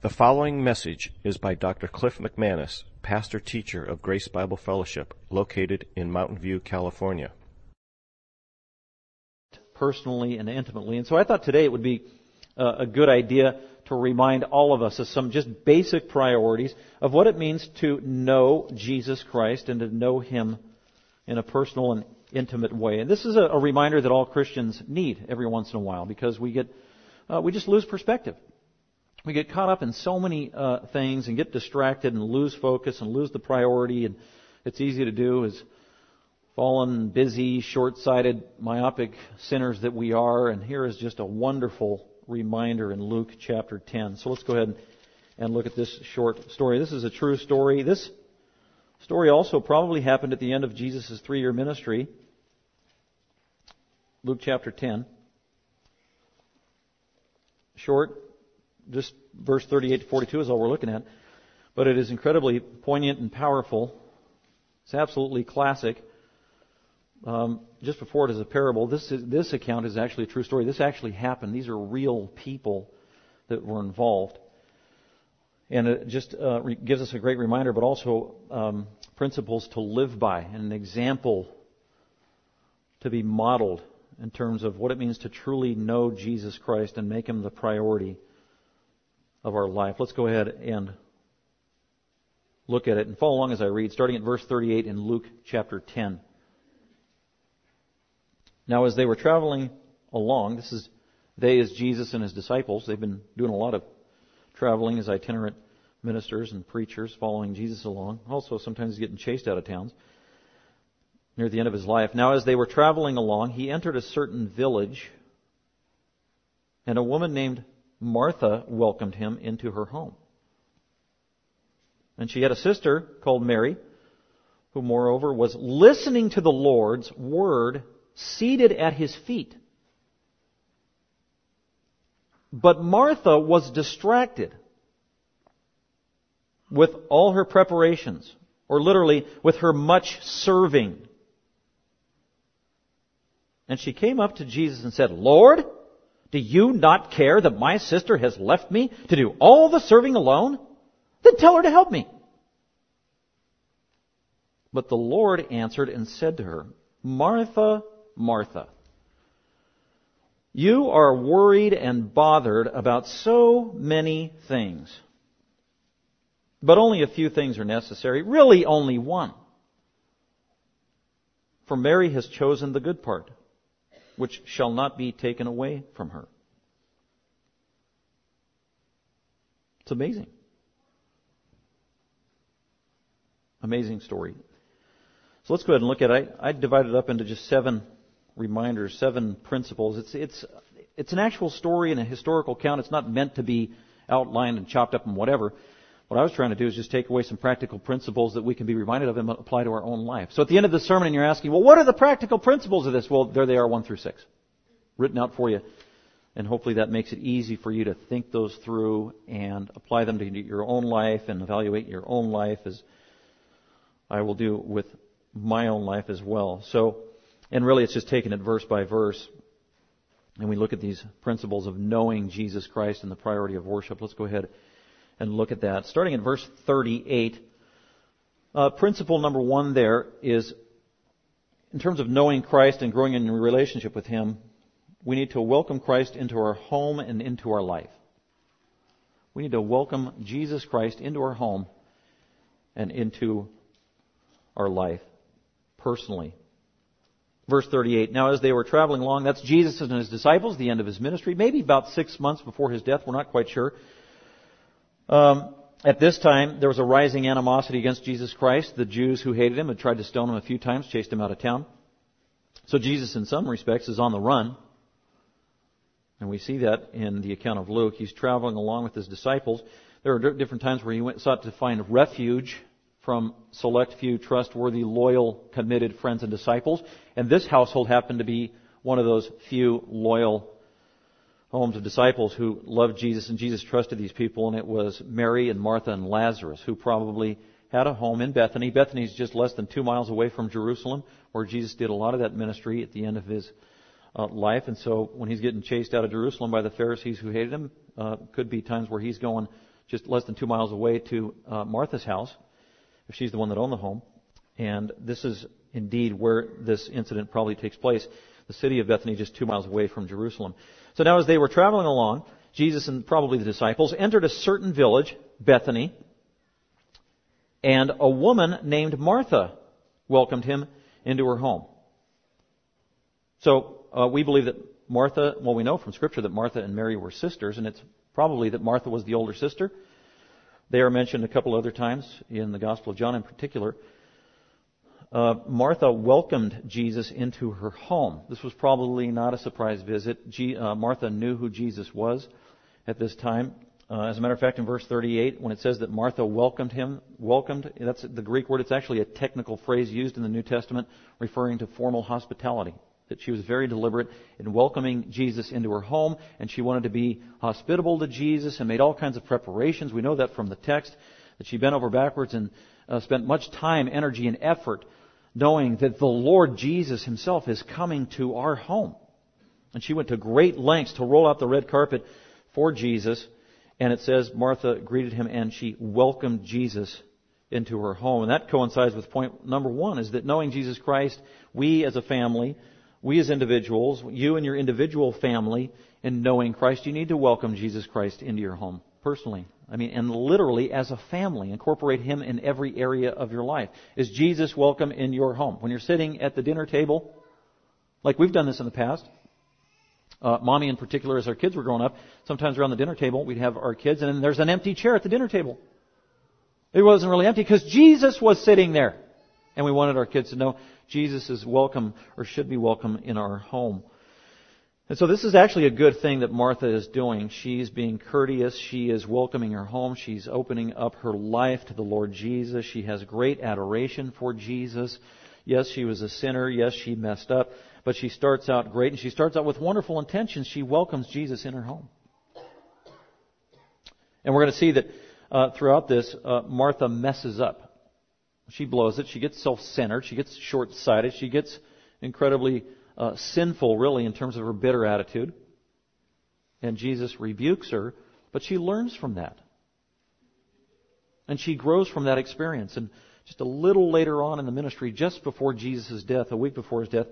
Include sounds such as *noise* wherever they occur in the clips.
The following message is by Dr. Cliff McManus, pastor teacher of Grace Bible Fellowship, located in Mountain View, California. Personally and intimately. And so I thought today it would be uh, a good idea to remind all of us of some just basic priorities of what it means to know Jesus Christ and to know Him in a personal and intimate way. And this is a, reminder that all Christians need every once in a while because we get, uh, we just lose perspective we get caught up in so many uh, things and get distracted and lose focus and lose the priority. And it's easy to do as fallen, busy, short-sighted, myopic sinners that we are. And here is just a wonderful reminder in Luke chapter 10. So let's go ahead and look at this short story. This is a true story. This story also probably happened at the end of Jesus' three-year ministry. Luke chapter 10. Short, just verse 38 to 42 is all we're looking at. But it is incredibly poignant and powerful. It's absolutely classic. Um, just before it is a parable, this is, this account is actually a true story. This actually happened. These are real people that were involved, and it just uh, re- gives us a great reminder, but also um, principles to live by and an example to be modeled in terms of what it means to truly know Jesus Christ and make Him the priority of our life. Let's go ahead and look at it and follow along as I read, starting at verse 38 in Luke chapter 10. Now, as they were traveling along, this is they as Jesus and his disciples. They've been doing a lot of traveling as itinerant ministers and preachers, following Jesus along. Also, sometimes getting chased out of towns near the end of his life. Now, as they were traveling along, he entered a certain village, and a woman named Martha welcomed him into her home. And she had a sister called Mary, who moreover was listening to the Lord's word seated at his feet. But Martha was distracted with all her preparations, or literally with her much serving. And she came up to Jesus and said, Lord, do you not care that my sister has left me to do all the serving alone? Then tell her to help me. But the Lord answered and said to her, Martha, Martha, you are worried and bothered about so many things. But only a few things are necessary, really only one. For Mary has chosen the good part which shall not be taken away from her. It's amazing. Amazing story. So let's go ahead and look at it. I, I divided it up into just seven reminders, seven principles. It's, it's, it's an actual story and a historical account. It's not meant to be outlined and chopped up and whatever. What I was trying to do is just take away some practical principles that we can be reminded of and apply to our own life. So at the end of the sermon, and you're asking, well, what are the practical principles of this? Well, there they are, one through six, written out for you. And hopefully that makes it easy for you to think those through and apply them to your own life and evaluate your own life as I will do with my own life as well. So, and really it's just taking it verse by verse. And we look at these principles of knowing Jesus Christ and the priority of worship. Let's go ahead and look at that. Starting at verse 38, uh, principle number one there is in terms of knowing Christ and growing in relationship with Him, we need to welcome Christ into our home and into our life. We need to welcome Jesus Christ into our home and into our life personally. Verse 38. Now as they were traveling along, that's Jesus and his disciples, the end of his ministry, maybe about six months before his death, we're not quite sure. Um, at this time, there was a rising animosity against Jesus Christ. The Jews who hated him had tried to stone him a few times, chased him out of town. So Jesus, in some respects, is on the run. And we see that in the account of Luke. He's traveling along with his disciples. There are different times where he went, sought to find refuge from select few trustworthy, loyal, committed friends and disciples. And this household happened to be one of those few loyal homes of disciples who loved Jesus, and Jesus trusted these people, and it was Mary and Martha and Lazarus who probably had a home in Bethany. Bethany is just less than two miles away from Jerusalem, where Jesus did a lot of that ministry at the end of his uh, life. And so when he's getting chased out of Jerusalem by the Pharisees who hated him, Uh, could be times where he's going just less than two miles away to uh, Martha's house, if she's the one that owned the home. And this is indeed where this incident probably takes place. The city of Bethany, just two miles away from Jerusalem. So now, as they were traveling along, Jesus and probably the disciples entered a certain village, Bethany, and a woman named Martha welcomed him into her home. So uh, we believe that Martha, well, we know from Scripture that Martha and Mary were sisters, and it's probably that Martha was the older sister. They are mentioned a couple other times in the Gospel of John in particular. Uh, Martha welcomed Jesus into her home. This was probably not a surprise visit. G, uh, Martha knew who Jesus was at this time. Uh, as a matter of fact, in verse 38, when it says that Martha welcomed him, welcomed, that's the Greek word. It's actually a technical phrase used in the New Testament referring to formal hospitality. That she was very deliberate in welcoming Jesus into her home, and she wanted to be hospitable to Jesus and made all kinds of preparations. We know that from the text, that she bent over backwards and uh, spent much time, energy, and effort knowing that the Lord Jesus himself is coming to our home. And she went to great lengths to roll out the red carpet for Jesus. And it says Martha greeted him and she welcomed Jesus into her home. And that coincides with point number one is that knowing Jesus Christ, we as a family, we as individuals, you and your individual family, in knowing Christ, you need to welcome Jesus Christ into your home personally. I mean, and literally as a family, incorporate Him in every area of your life. Is Jesus welcome in your home? When you're sitting at the dinner table, like we've done this in the past, uh, mommy in particular, as our kids were growing up, sometimes around the dinner table, we'd have our kids, and then there's an empty chair at the dinner table. It wasn't really empty because Jesus was sitting there. And we wanted our kids to know Jesus is welcome or should be welcome in our home. And so this is actually a good thing that Martha is doing. She's being courteous. She is welcoming her home. She's opening up her life to the Lord Jesus. She has great adoration for Jesus. Yes, she was a sinner. Yes, she messed up. But she starts out great and she starts out with wonderful intentions. She welcomes Jesus in her home. And we're going to see that uh, throughout this, uh, Martha messes up. She blows it. She gets self-centered. She gets short-sighted. She gets incredibly uh, sinful, really, in terms of her bitter attitude. And Jesus rebukes her, but she learns from that. And she grows from that experience. And just a little later on in the ministry, just before Jesus' death, a week before his death,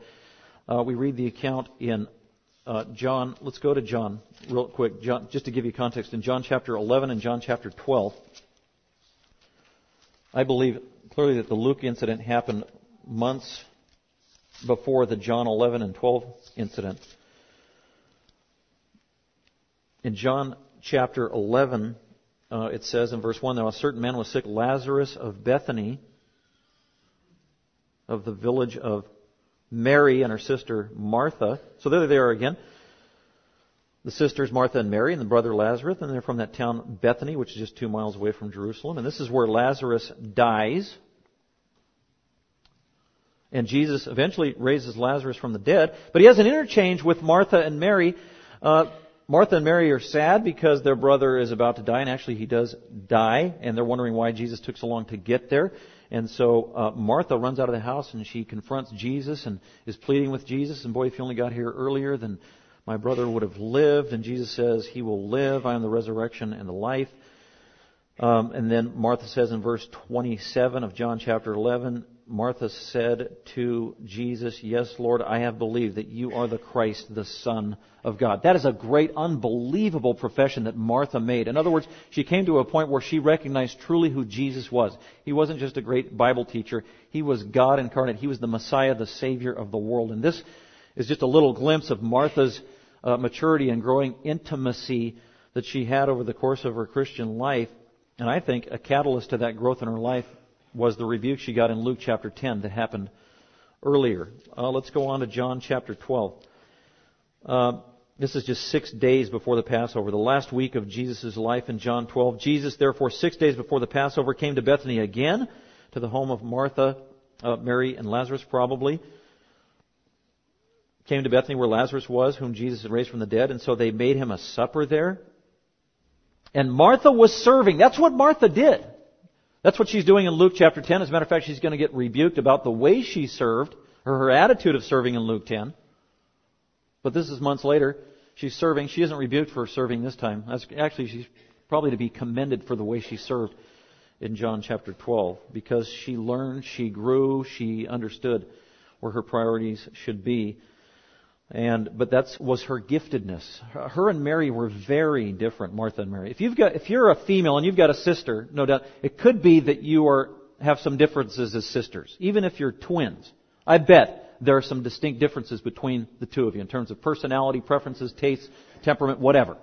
uh, we read the account in uh, John. Let's go to John real quick, John, just to give you context. In John chapter 11 and John chapter 12, I believe clearly that the Luke incident happened months before the John 11 and 12 incident. In John chapter 11, uh, it says in verse 1 Now a certain man was sick, Lazarus of Bethany, of the village of Mary and her sister Martha. So there they are again. The sisters Martha and Mary and the brother Lazarus, and they're from that town Bethany, which is just two miles away from Jerusalem. And this is where Lazarus dies. And Jesus eventually raises Lazarus from the dead. But he has an interchange with Martha and Mary. Uh, Martha and Mary are sad because their brother is about to die, and actually he does die, and they're wondering why Jesus took so long to get there. And so uh, Martha runs out of the house and she confronts Jesus and is pleading with Jesus. And boy, if you only got here earlier, then my brother would have lived. And Jesus says, He will live. I am the resurrection and the life. Um, and then Martha says in verse 27 of John chapter 11, Martha said to Jesus, Yes, Lord, I have believed that you are the Christ, the Son of God. That is a great, unbelievable profession that Martha made. In other words, she came to a point where she recognized truly who Jesus was. He wasn't just a great Bible teacher, He was God incarnate. He was the Messiah, the Savior of the world. And this is just a little glimpse of Martha's uh, maturity and growing intimacy that she had over the course of her Christian life. And I think a catalyst to that growth in her life was the rebuke she got in Luke chapter 10 that happened earlier. Uh, let's go on to John chapter 12. Uh, this is just six days before the Passover, the last week of Jesus' life in John 12. Jesus, therefore, six days before the Passover, came to Bethany again, to the home of Martha, uh, Mary, and Lazarus, probably. Came to Bethany where Lazarus was, whom Jesus had raised from the dead, and so they made him a supper there. And Martha was serving. That's what Martha did. That's what she's doing in Luke chapter 10. As a matter of fact, she's going to get rebuked about the way she served, or her attitude of serving in Luke 10. But this is months later. she's serving. She isn't rebuked for serving this time. That's, actually, she's probably to be commended for the way she served in John chapter 12 because she learned, she grew, she understood where her priorities should be. And, but that was her giftedness. Her and Mary were very different, Martha and Mary. If you've got, if you're a female and you've got a sister, no doubt, it could be that you are, have some differences as sisters. Even if you're twins. I bet there are some distinct differences between the two of you in terms of personality, preferences, tastes, temperament, whatever.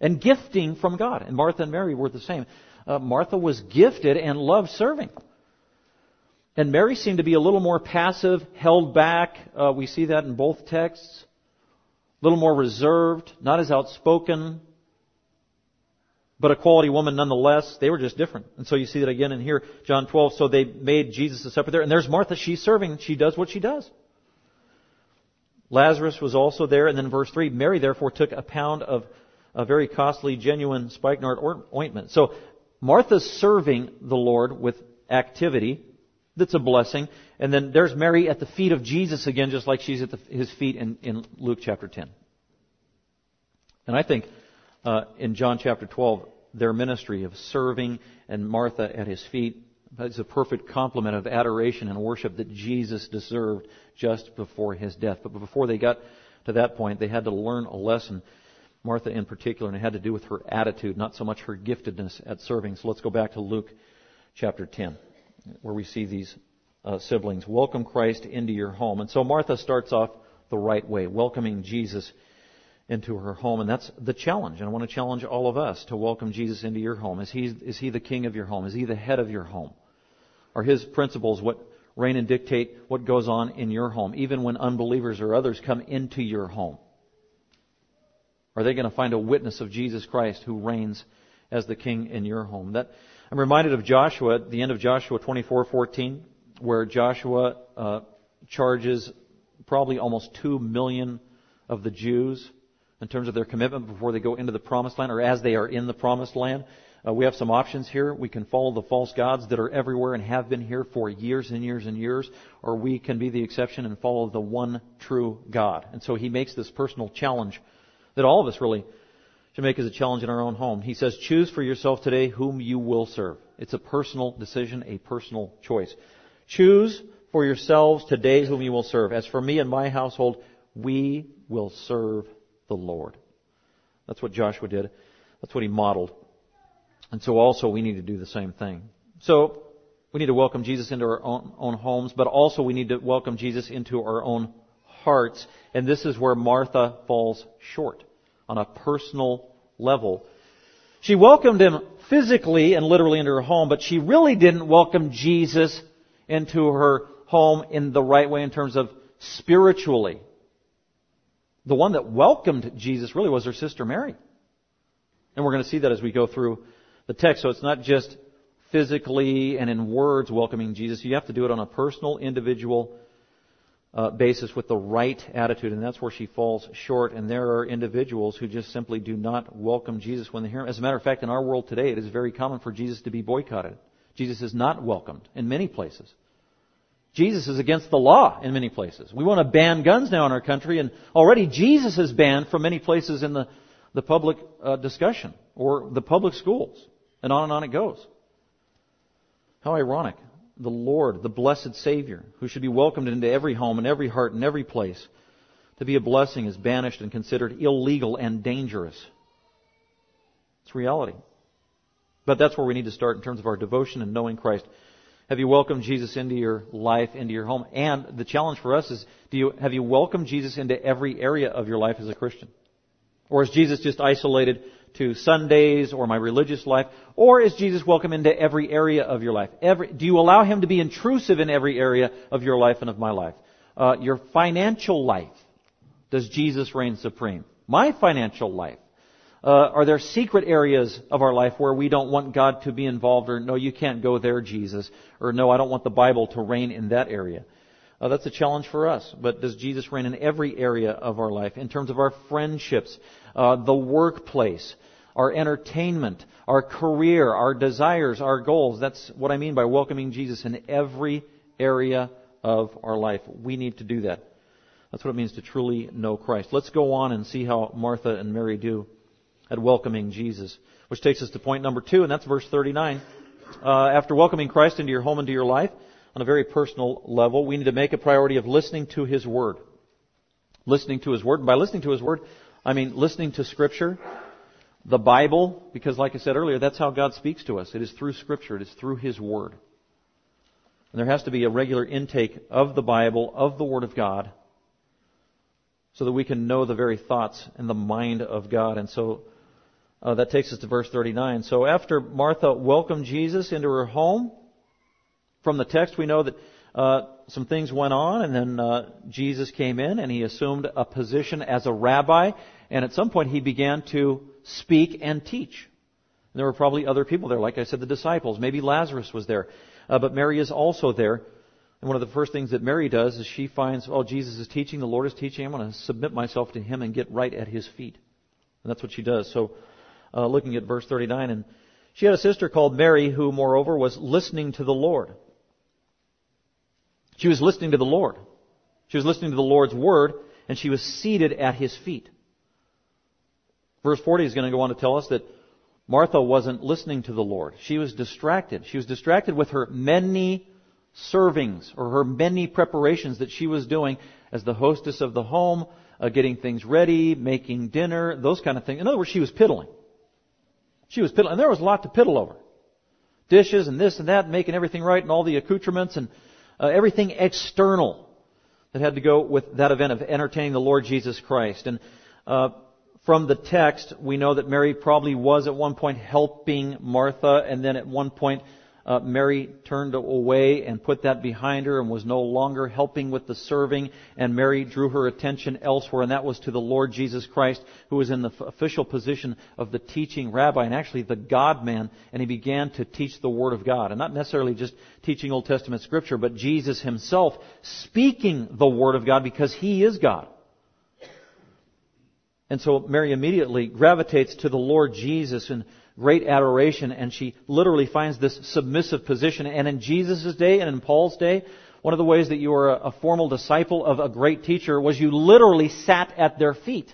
And gifting from God. And Martha and Mary were the same. Uh, Martha was gifted and loved serving. And Mary seemed to be a little more passive, held back. Uh, we see that in both texts. A little more reserved, not as outspoken, but a quality woman nonetheless. They were just different. And so you see that again in here, John 12. So they made Jesus a supper there. And there's Martha. She's serving. She does what she does. Lazarus was also there. And then verse 3, Mary therefore took a pound of a very costly, genuine spikenard ointment. So Martha's serving the Lord with activity. That's a blessing. And then there's Mary at the feet of Jesus again, just like she's at the, his feet in, in Luke chapter 10. And I think uh, in John chapter 12, their ministry of serving and Martha at his feet is a perfect complement of adoration and worship that Jesus deserved just before his death. But before they got to that point, they had to learn a lesson. Martha in particular, and it had to do with her attitude, not so much her giftedness at serving. So let's go back to Luke chapter 10, where we see these uh, siblings welcome Christ into your home. And so Martha starts off the right way, welcoming Jesus into her home. And that's the challenge. And I want to challenge all of us to welcome Jesus into your home. Is he, is he the king of your home? Is he the head of your home? Are his principles what reign and dictate what goes on in your home, even when unbelievers or others come into your home? Are they going to find a witness of Jesus Christ who reigns as the king in your home? That I'm reminded of Joshua at the end of Joshua 24:14, where Joshua uh, charges probably almost two million of the Jews in terms of their commitment before they go into the promised land or as they are in the promised land. Uh, we have some options here. We can follow the false gods that are everywhere and have been here for years and years and years, or we can be the exception and follow the one true God. And so he makes this personal challenge that all of us really should make as a challenge in our own home. He says, choose for yourself today whom you will serve. It's a personal decision, a personal choice. Choose for yourselves today whom you will serve. As for me and my household, we will serve the Lord. That's what Joshua did. That's what he modeled. And so also we need to do the same thing. So we need to welcome Jesus into our own, own homes, but also we need to welcome Jesus into our own hearts. And this is where Martha falls short on a personal level. She welcomed him physically and literally into her home, but she really didn't welcome Jesus into her home in the right way in terms of spiritually the one that welcomed Jesus really was her sister Mary. And we're going to see that as we go through the text. So it's not just physically and in words welcoming Jesus. You have to do it on a personal, individual uh, basis with the right attitude. And that's where she falls short. And there are individuals who just simply do not welcome Jesus when they hear him. As a matter of fact, in our world today, it is very common for Jesus to be boycotted. Jesus is not welcomed in many places. Jesus is against the law in many places. We want to ban guns now in our country, and already Jesus is banned from many places in the, the public uh, discussion or the public schools. And on and on it goes. How ironic. The Lord, the blessed Savior, who should be welcomed into every home and every heart and every place, to be a blessing is banished and considered illegal and dangerous. It's reality. But that's where we need to start in terms of our devotion and knowing Christ. Have you welcomed Jesus into your life, into your home? And the challenge for us is, do you, have you welcomed Jesus into every area of your life as a Christian? Or is Jesus just isolated to Sundays or my religious life? Or is Jesus welcome into every area of your life? Every, do you allow Him to be intrusive in every area of your life and of my life? Uh, your financial life. Does Jesus reign supreme? My financial life. Uh, are there secret areas of our life where we don't want God to be involved or no, you can't go there, Jesus, or no, I don't want the Bible to reign in that area? Uh, that's a challenge for us. But does Jesus reign in every area of our life? In terms of our friendships, uh, the workplace, our entertainment, our career, our desires, our goals. That's what I mean by welcoming Jesus in every area of our life. We need to do that. That's what it means to truly know Christ. Let's go on and see how Martha and Mary do at welcoming Jesus. Which takes us to point number two, and that's verse 39. Uh, after welcoming Christ into your home, and into your life, on a very personal level, we need to make a priority of listening to His Word. Listening to His Word. And by listening to His Word, I mean listening to Scripture, the Bible, because like I said earlier, that's how God speaks to us. It is through Scripture. It is through His Word. And there has to be a regular intake of the Bible, of the Word of God, so that we can know the very thoughts and the mind of God. And so uh, that takes us to verse 39. So after Martha welcomed Jesus into her home, from the text we know that uh, some things went on, and then uh, Jesus came in and he assumed a position as a rabbi, and at some point he began to speak and teach. And there were probably other people there, like I said, the disciples. Maybe Lazarus was there, uh, but Mary is also there. And one of the first things that Mary does is she finds, oh, Jesus is teaching, the Lord is teaching, I'm going to submit myself to him and get right at his feet. And that's what she does. So uh, looking at verse 39. And she had a sister called Mary who, moreover, was listening to the Lord. She was listening to the Lord. She was listening to the Lord's word, and she was seated at his feet. Verse 40 is going to go on to tell us that Martha wasn't listening to the Lord. She was distracted. She was distracted with her many servings or her many preparations that she was doing as the hostess of the home, uh, getting things ready, making dinner, those kind of things. In other words, she was piddling. She was piddling. And there was a lot to piddle over. Dishes and this and that, making everything right and all the accoutrements and uh, everything external that had to go with that event of entertaining the Lord Jesus Christ. And uh, from the text, we know that Mary probably was at one point helping Martha, and then at one point uh, Mary turned away and put that behind her and was no longer helping with the serving, and Mary drew her attention elsewhere, and that was to the Lord Jesus Christ, who was in the official position of the teaching rabbi and actually the God man, and he began to teach the Word of God. And not necessarily just teaching Old Testament scripture, but Jesus himself speaking the Word of God because he is God. And so Mary immediately gravitates to the Lord Jesus in great adoration and she literally finds this submissive position. And in Jesus' day and in Paul's day, one of the ways that you were a formal disciple of a great teacher was you literally sat at their feet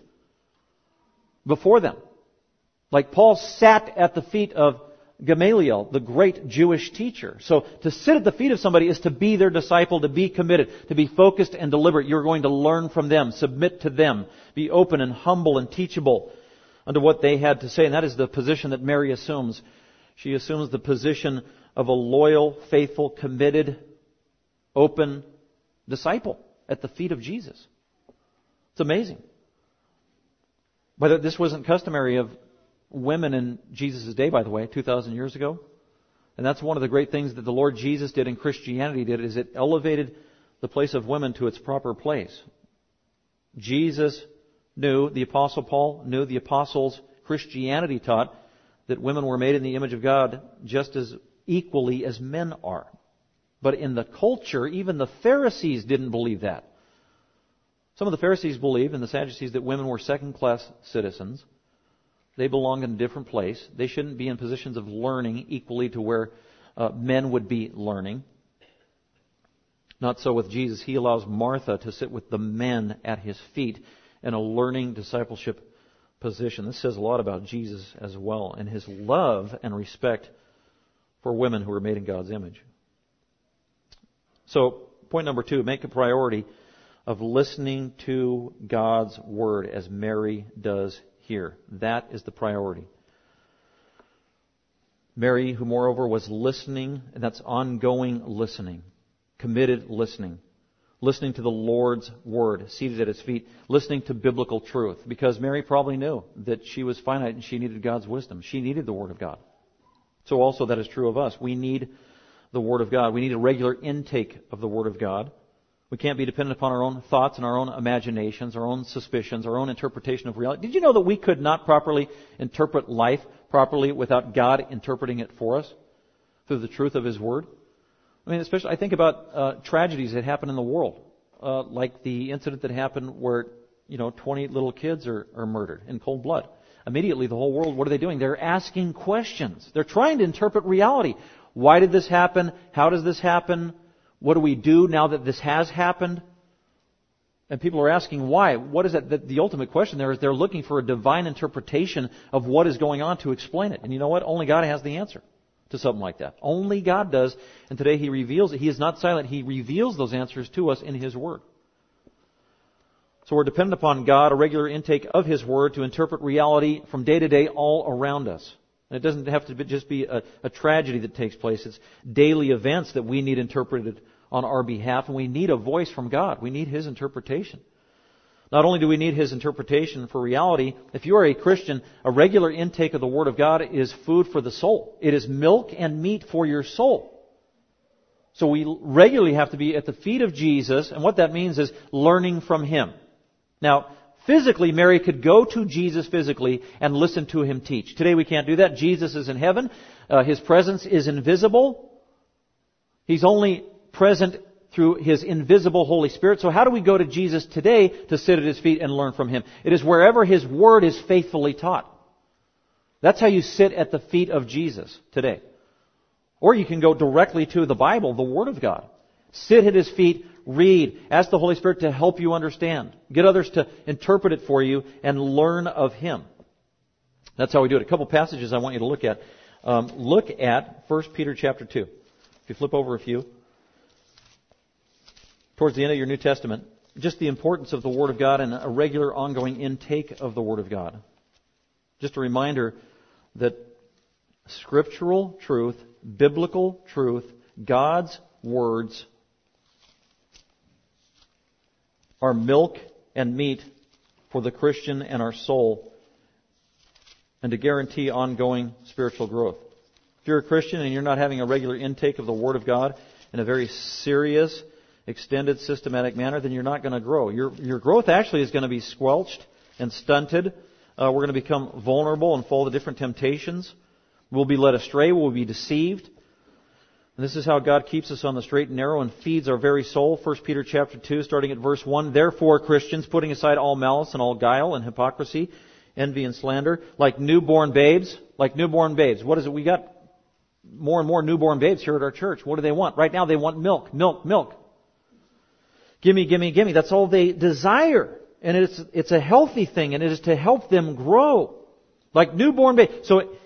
before them. Like Paul sat at the feet of Gamaliel, the great Jewish teacher. So to sit at the feet of somebody is to be their disciple, to be committed, to be focused and deliberate. You're going to learn from them, submit to them, be open and humble and teachable unto what they had to say. And that is the position that Mary assumes. She assumes the position of a loyal, faithful, committed, open disciple at the feet of Jesus. It's amazing. But this wasn't customary of women in Jesus' day, by the way, 2,000 years ago. And that's one of the great things that the Lord Jesus did and Christianity did, is it elevated the place of women to its proper place. Jesus knew, the Apostle Paul knew, the Apostles, Christianity taught that women were made in the image of God just as equally as men are. But in the culture, even the Pharisees didn't believe that. Some of the Pharisees believed, and the Sadducees, that women were second class citizens. They belong in a different place. They shouldn't be in positions of learning equally to where uh, men would be learning. Not so with Jesus. He allows Martha to sit with the men at his feet in a learning discipleship position. This says a lot about Jesus as well and his love and respect for women who are made in God's image. So, point number two, make a priority of listening to God's Word as Mary does here. That is the priority. Mary, who moreover was listening, and that's ongoing listening, committed listening listening to the Lord's Word, seated at His feet, listening to biblical truth. Because Mary probably knew that she was finite and she needed God's wisdom. She needed the Word of God. So also that is true of us. We need the Word of God. We need a regular intake of the Word of God. We can't be dependent upon our own thoughts and our own imaginations, our own suspicions, our own interpretation of reality. Did you know that we could not properly interpret life properly without God interpreting it for us through the truth of His Word? I mean, especially I think about uh, tragedies that happen in the world, uh, like the incident that happened where you know 20 little kids are, are murdered in cold blood. Immediately, the whole world, what are they doing? They're asking questions. They're trying to interpret reality. Why did this happen? How does this happen? What do we do now that this has happened? And people are asking why. What is that? The, ultimate question there is they're looking for a divine interpretation of what is going on to explain it. And you know what? Only God has the answer to something like that. Only God does. And today He reveals it. He is not silent. He reveals those answers to us in His Word. So we're dependent upon God, a regular intake of His Word to interpret reality from day to day all around us. And it doesn't have to just be a, a tragedy that takes place. It's daily events that we need interpreted on our behalf, and we need a voice from God. We need His interpretation. Not only do we need His interpretation for reality, if you are a Christian, a regular intake of the Word of God is food for the soul. It is milk and meat for your soul. So we regularly have to be at the feet of Jesus, and what that means is learning from Him. Now, physically, Mary could go to Jesus physically and listen to Him teach. Today we can't do that. Jesus is in heaven. Uh, His presence is invisible. He's only present through His invisible Holy Spirit. So how do we go to Jesus today to sit at His feet and learn from Him? It is wherever His Word is faithfully taught. That's how you sit at the feet of Jesus today. Or you can go directly to the Bible, the Word of God. Sit at His feet, read, ask the Holy Spirit to help you understand. Get others to interpret it for you and learn of Him. That's how we do it. A couple passages I want you to look at. Um, look at 1 Peter chapter 2. If you flip over a few towards the end of your New Testament, just the importance of the Word of God and a regular ongoing intake of the Word of God. Just a reminder that scriptural truth, biblical truth, God's words are milk and meat for the Christian and our soul and to guarantee ongoing spiritual growth. If you're a Christian and you're not having a regular intake of the Word of God in a very serious extended, systematic manner, then you're not going to grow. Your, your growth actually is going to be squelched and stunted. Uh, we're going to become vulnerable and fall to different temptations. We'll be led astray. We'll be deceived. And this is how God keeps us on the straight and narrow and feeds our very soul. 1 Peter chapter 2, starting at verse 1. Therefore, Christians, putting aside all malice and all guile and hypocrisy, envy and slander, like newborn babes, like newborn babes. What is it? We got more and more newborn babes here at our church. What do they want? Right now they want milk, milk, milk. Gimme, gimme, gimme. That's all they desire. And it's, it's a healthy thing and it is to help them grow. Like newborn baby. So,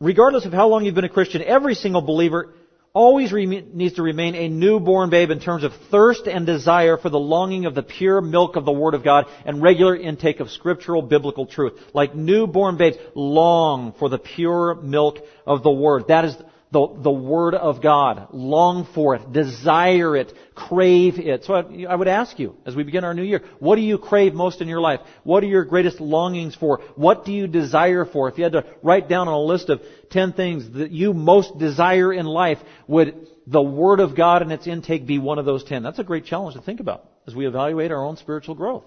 regardless of how long you've been a Christian, every single believer always re- needs to remain a newborn babe in terms of thirst and desire for the longing of the pure milk of the Word of God and regular intake of scriptural biblical truth. Like newborn babes long for the pure milk of the Word. That is the, the Word of God. Long for it. Desire it. Crave it. So I, I, would ask you, as we begin our new year, what do you crave most in your life? What are your greatest longings for? What do you desire for? If you had to write down on a list of 10 things that you most desire in life, would the Word of God and its intake be one of those 10? That's a great challenge to think about as we evaluate our own spiritual growth.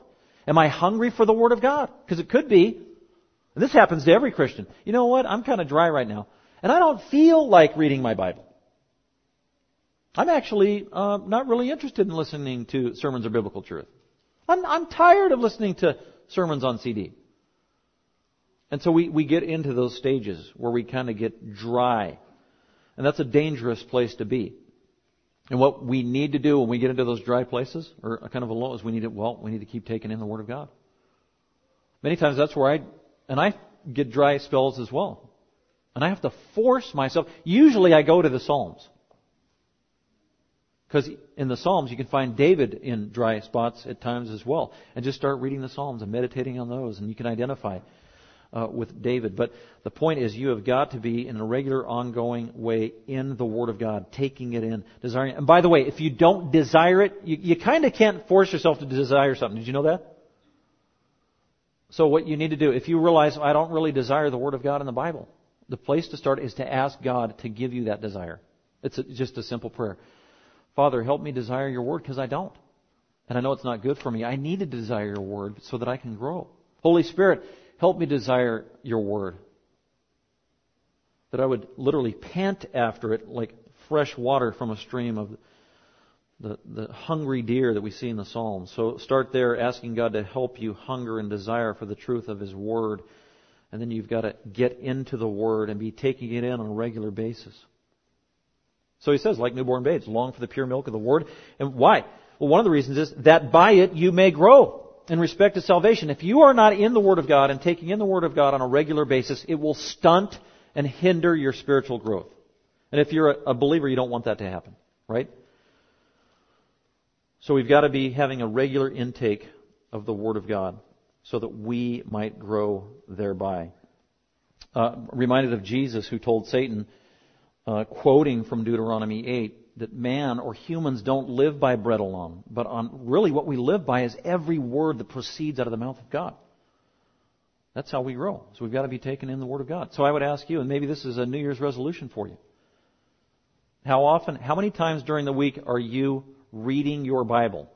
Am I hungry for the Word of God? Because it could be. And this happens to every Christian. You know what? I'm kind of dry right now. And I don't feel like reading my Bible. I'm actually uh, not really interested in listening to sermons of biblical truth. I'm, I'm tired of listening to sermons on CD. And so we, we get into those stages where we kind of get dry. And that's a dangerous place to be. And what we need to do when we get into those dry places, or kind of a low, is we need to, well, we need to keep taking in the Word of God. Many times that's where I, and I get dry spells as well. And I have to force myself. Usually I go to the Psalms. Because in the Psalms you can find David in dry spots at times as well. And just start reading the Psalms and meditating on those and you can identify uh, with David. But the point is you have got to be in a regular ongoing way in the Word of God, taking it in, desiring it. And by the way, if you don't desire it, you, you kind of can't force yourself to desire something. Did you know that? So what you need to do, if you realize I don't really desire the Word of God in the Bible, the place to start is to ask God to give you that desire. It's a, just a simple prayer. Father, help me desire your word because I don't. And I know it's not good for me. I need to desire your word so that I can grow. Holy Spirit, help me desire your word. That I would literally pant after it like fresh water from a stream of the, the hungry deer that we see in the Psalms. So start there asking God to help you hunger and desire for the truth of His Word and then you've got to get into the Word and be taking it in on a regular basis. So he says, like newborn babes, long for the pure milk of the Word. And why? Well, one of the reasons is that by it you may grow in respect to salvation. If you are not in the Word of God and taking in the Word of God on a regular basis, it will stunt and hinder your spiritual growth. And if you're a believer, you don't want that to happen, right? So we've got to be having a regular intake of the Word of God so that we might grow thereby. Uh, reminded of Jesus who told Satan, uh, quoting from Deuteronomy 8, that man or humans don't live by bread alone, but on really what we live by is every word that proceeds out of the mouth of God. That's how we grow. So we've got to be taken in the Word of God. So I would ask you, and maybe this is a New Year's resolution for you. How often, how many times during the week are you reading your Bible?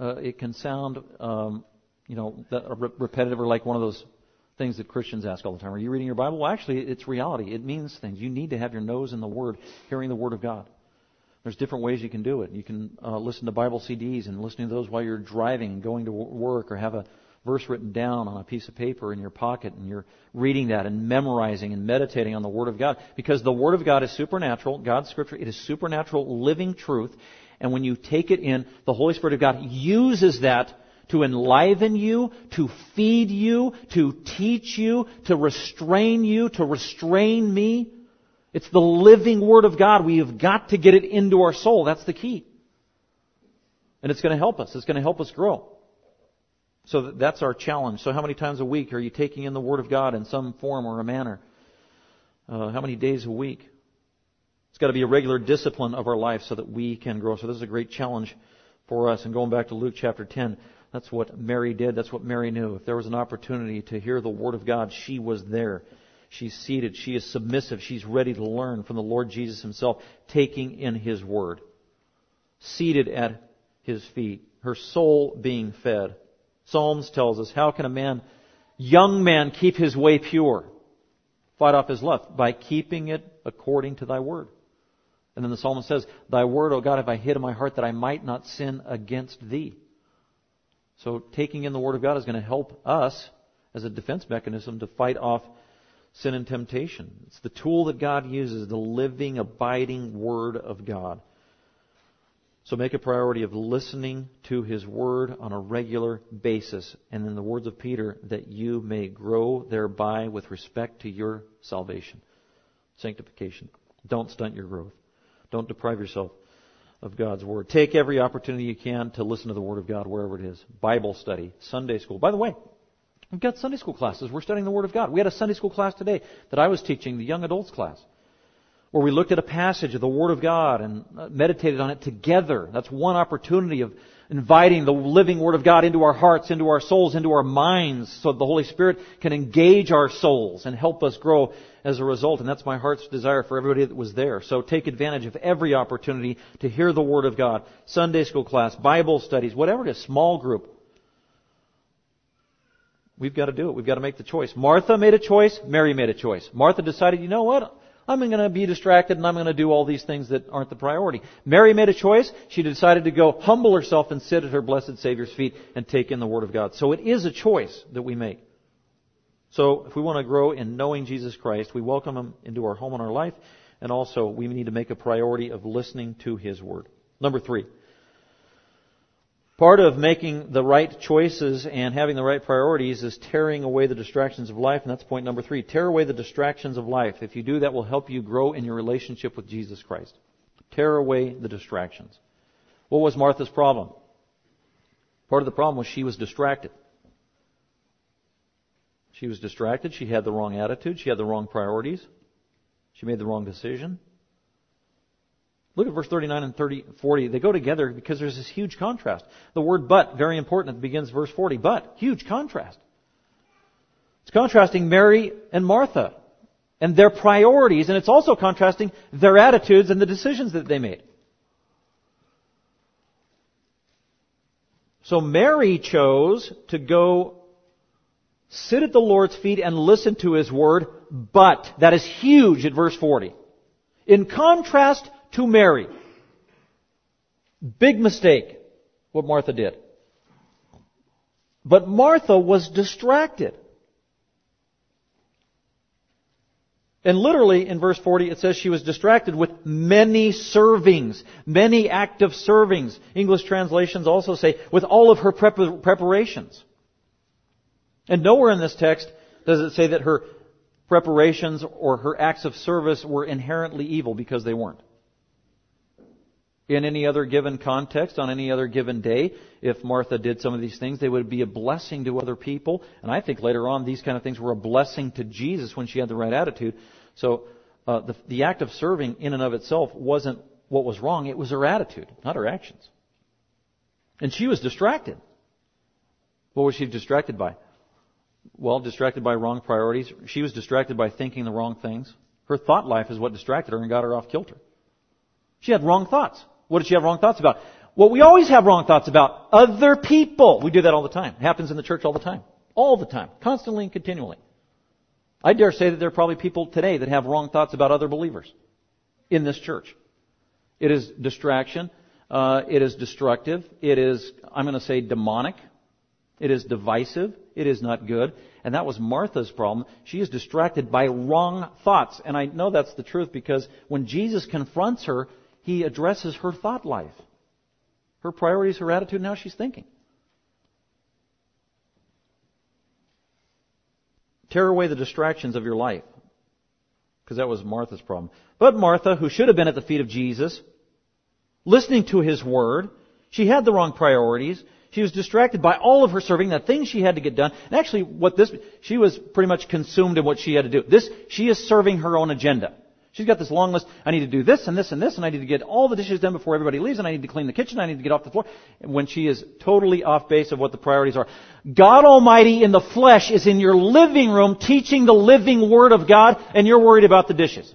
Uh, it can sound, um, you know, repetitive or like one of those things that Christians ask all the time. Are you reading your Bible? Well, actually, it's reality. It means things. You need to have your nose in the Word, hearing the Word of God. There's different ways you can do it. You can uh, listen to Bible CDs and listening to those while you're driving and going to work, or have a verse written down on a piece of paper in your pocket, and you're reading that and memorizing and meditating on the Word of God. Because the Word of God is supernatural. God's Scripture, it is supernatural, living truth. And when you take it in, the Holy Spirit of God uses that to enliven you, to feed you, to teach you, to restrain you, to restrain me. It's the living Word of God. We have got to get it into our soul. That's the key. And it's going to help us. It's going to help us grow. So that's our challenge. So how many times a week are you taking in the Word of God in some form or a manner? Uh, how many days a week? It's got to be a regular discipline of our life so that we can grow. So this is a great challenge for us. And going back to Luke chapter 10, that's what Mary did. That's what Mary knew. If there was an opportunity to hear the Word of God, she was there. She's seated. She is submissive. She's ready to learn from the Lord Jesus Himself, taking in His Word. Seated at His feet. Her soul being fed. Psalms tells us, how can a man, young man, keep his way pure? Fight off his lust by keeping it according to thy word. And then the psalmist says, Thy word, O God, have I hid in my heart that I might not sin against thee. So taking in the Word of God is going to help us as a defense mechanism to fight off sin and temptation. It's the tool that God uses, the living, abiding Word of God. So make a priority of listening to His Word on a regular basis. And in the words of Peter, that you may grow thereby with respect to your salvation. Sanctification. Don't stunt your growth. Don't deprive yourself of God's Word. Take every opportunity you can to listen to the Word of God wherever it is. Bible study, Sunday school. By the way, we've got Sunday school classes. We're studying the Word of God. We had a Sunday school class today that I was teaching, the young adults class, where we looked at a passage of the Word of God and uh, meditated on it together. That's one opportunity of inviting the living Word of God into our hearts, into our souls, into our minds, so the Holy Spirit can engage our souls and help us grow as a result. And that's my heart's desire for everybody that was there. So take advantage of every opportunity to hear the Word of God. Sunday school class, Bible studies, whatever it is, small group. We've got to do it. We've got to make the choice. Martha made a choice. Mary made a choice. Martha decided, you know what? I'm going to be distracted and I'm going to do all these things that aren't the priority. Mary made a choice. She decided to go humble herself and sit at her blessed Savior's feet and take in the Word of God. So it is a choice that we make. So if we want to grow in knowing Jesus Christ, we welcome Him into our home and our life, and also we need to make a priority of listening to His Word. Number three. Part of making the right choices and having the right priorities is tearing away the distractions of life, and that's point number three. Tear away the distractions of life. If you do, that will help you grow in your relationship with Jesus Christ. Tear away the distractions. What was Martha's problem? Part of the problem was she was distracted. She was distracted. She had the wrong attitude. She had the wrong priorities. She made the wrong decision. Look at verse 39 and 30, 40. They go together because there's this huge contrast. The word but, very important, it begins verse 40. But, huge contrast. It's contrasting Mary and Martha and their priorities, and it's also contrasting their attitudes and the decisions that they made. So Mary chose to go sit at the Lord's feet and listen to His Word, but, that is huge at verse 40. In contrast to Mary. Big mistake, what Martha did. But Martha was distracted. And literally in verse 40 it says she was distracted with many servings, many active servings. English translations also say with all of her preparations. And nowhere in this text does it say that her preparations or her acts of service were inherently evil because they weren't. In any other given context, on any other given day, if Martha did some of these things, they would be a blessing to other people. And I think later on, these kind of things were a blessing to Jesus when she had the right attitude. So uh, the, the act of serving in and of itself wasn't what was wrong. It was her attitude, not her actions. And she was distracted. What was she distracted by? Well, distracted by wrong priorities. She was distracted by thinking the wrong things. Her thought life is what distracted her and got her off kilter. She had wrong thoughts. What did she have wrong thoughts about? Well, we always have wrong thoughts about other people. We do that all the time. It happens in the church all the time. All the time. Constantly and continually. I dare say that there are probably people today that have wrong thoughts about other believers in this church. It is distraction. Uh, it is destructive. It is, I'm going to say, demonic. It is divisive. It is not good. And that was Martha's problem. She is distracted by wrong thoughts. And I know that's the truth because when Jesus confronts her, he addresses her thought life, her priorities, her attitude, and how she's thinking. Tear away the distractions of your life. Because that was Martha's problem. But Martha, who should have been at the feet of Jesus, listening to his word, she had the wrong priorities. She was distracted by all of her serving, the things she had to get done. And actually, what this, she was pretty much consumed in what she had to do. This, she is serving her own agenda. She's got this long list. I need to do this and this and this, and I need to get all the dishes done before everybody leaves, and I need to clean the kitchen, I need to get off the floor. When she is totally off base of what the priorities are. God Almighty in the flesh is in your living room teaching the living Word of God, and you're worried about the dishes.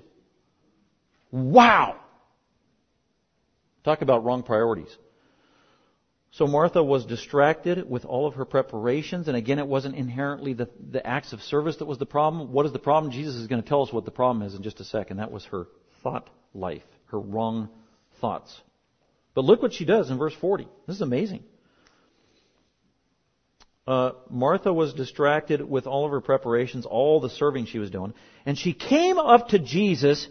Wow! Talk about wrong priorities. So Martha was distracted with all of her preparations, and again, it wasn't inherently the, the acts of service that was the problem. What is the problem? Jesus is going to tell us what the problem is in just a second. That was her thought life, her wrong thoughts. But look what she does in verse 40. This is amazing. Uh, Martha was distracted with all of her preparations, all the serving she was doing, and she came up to Jesus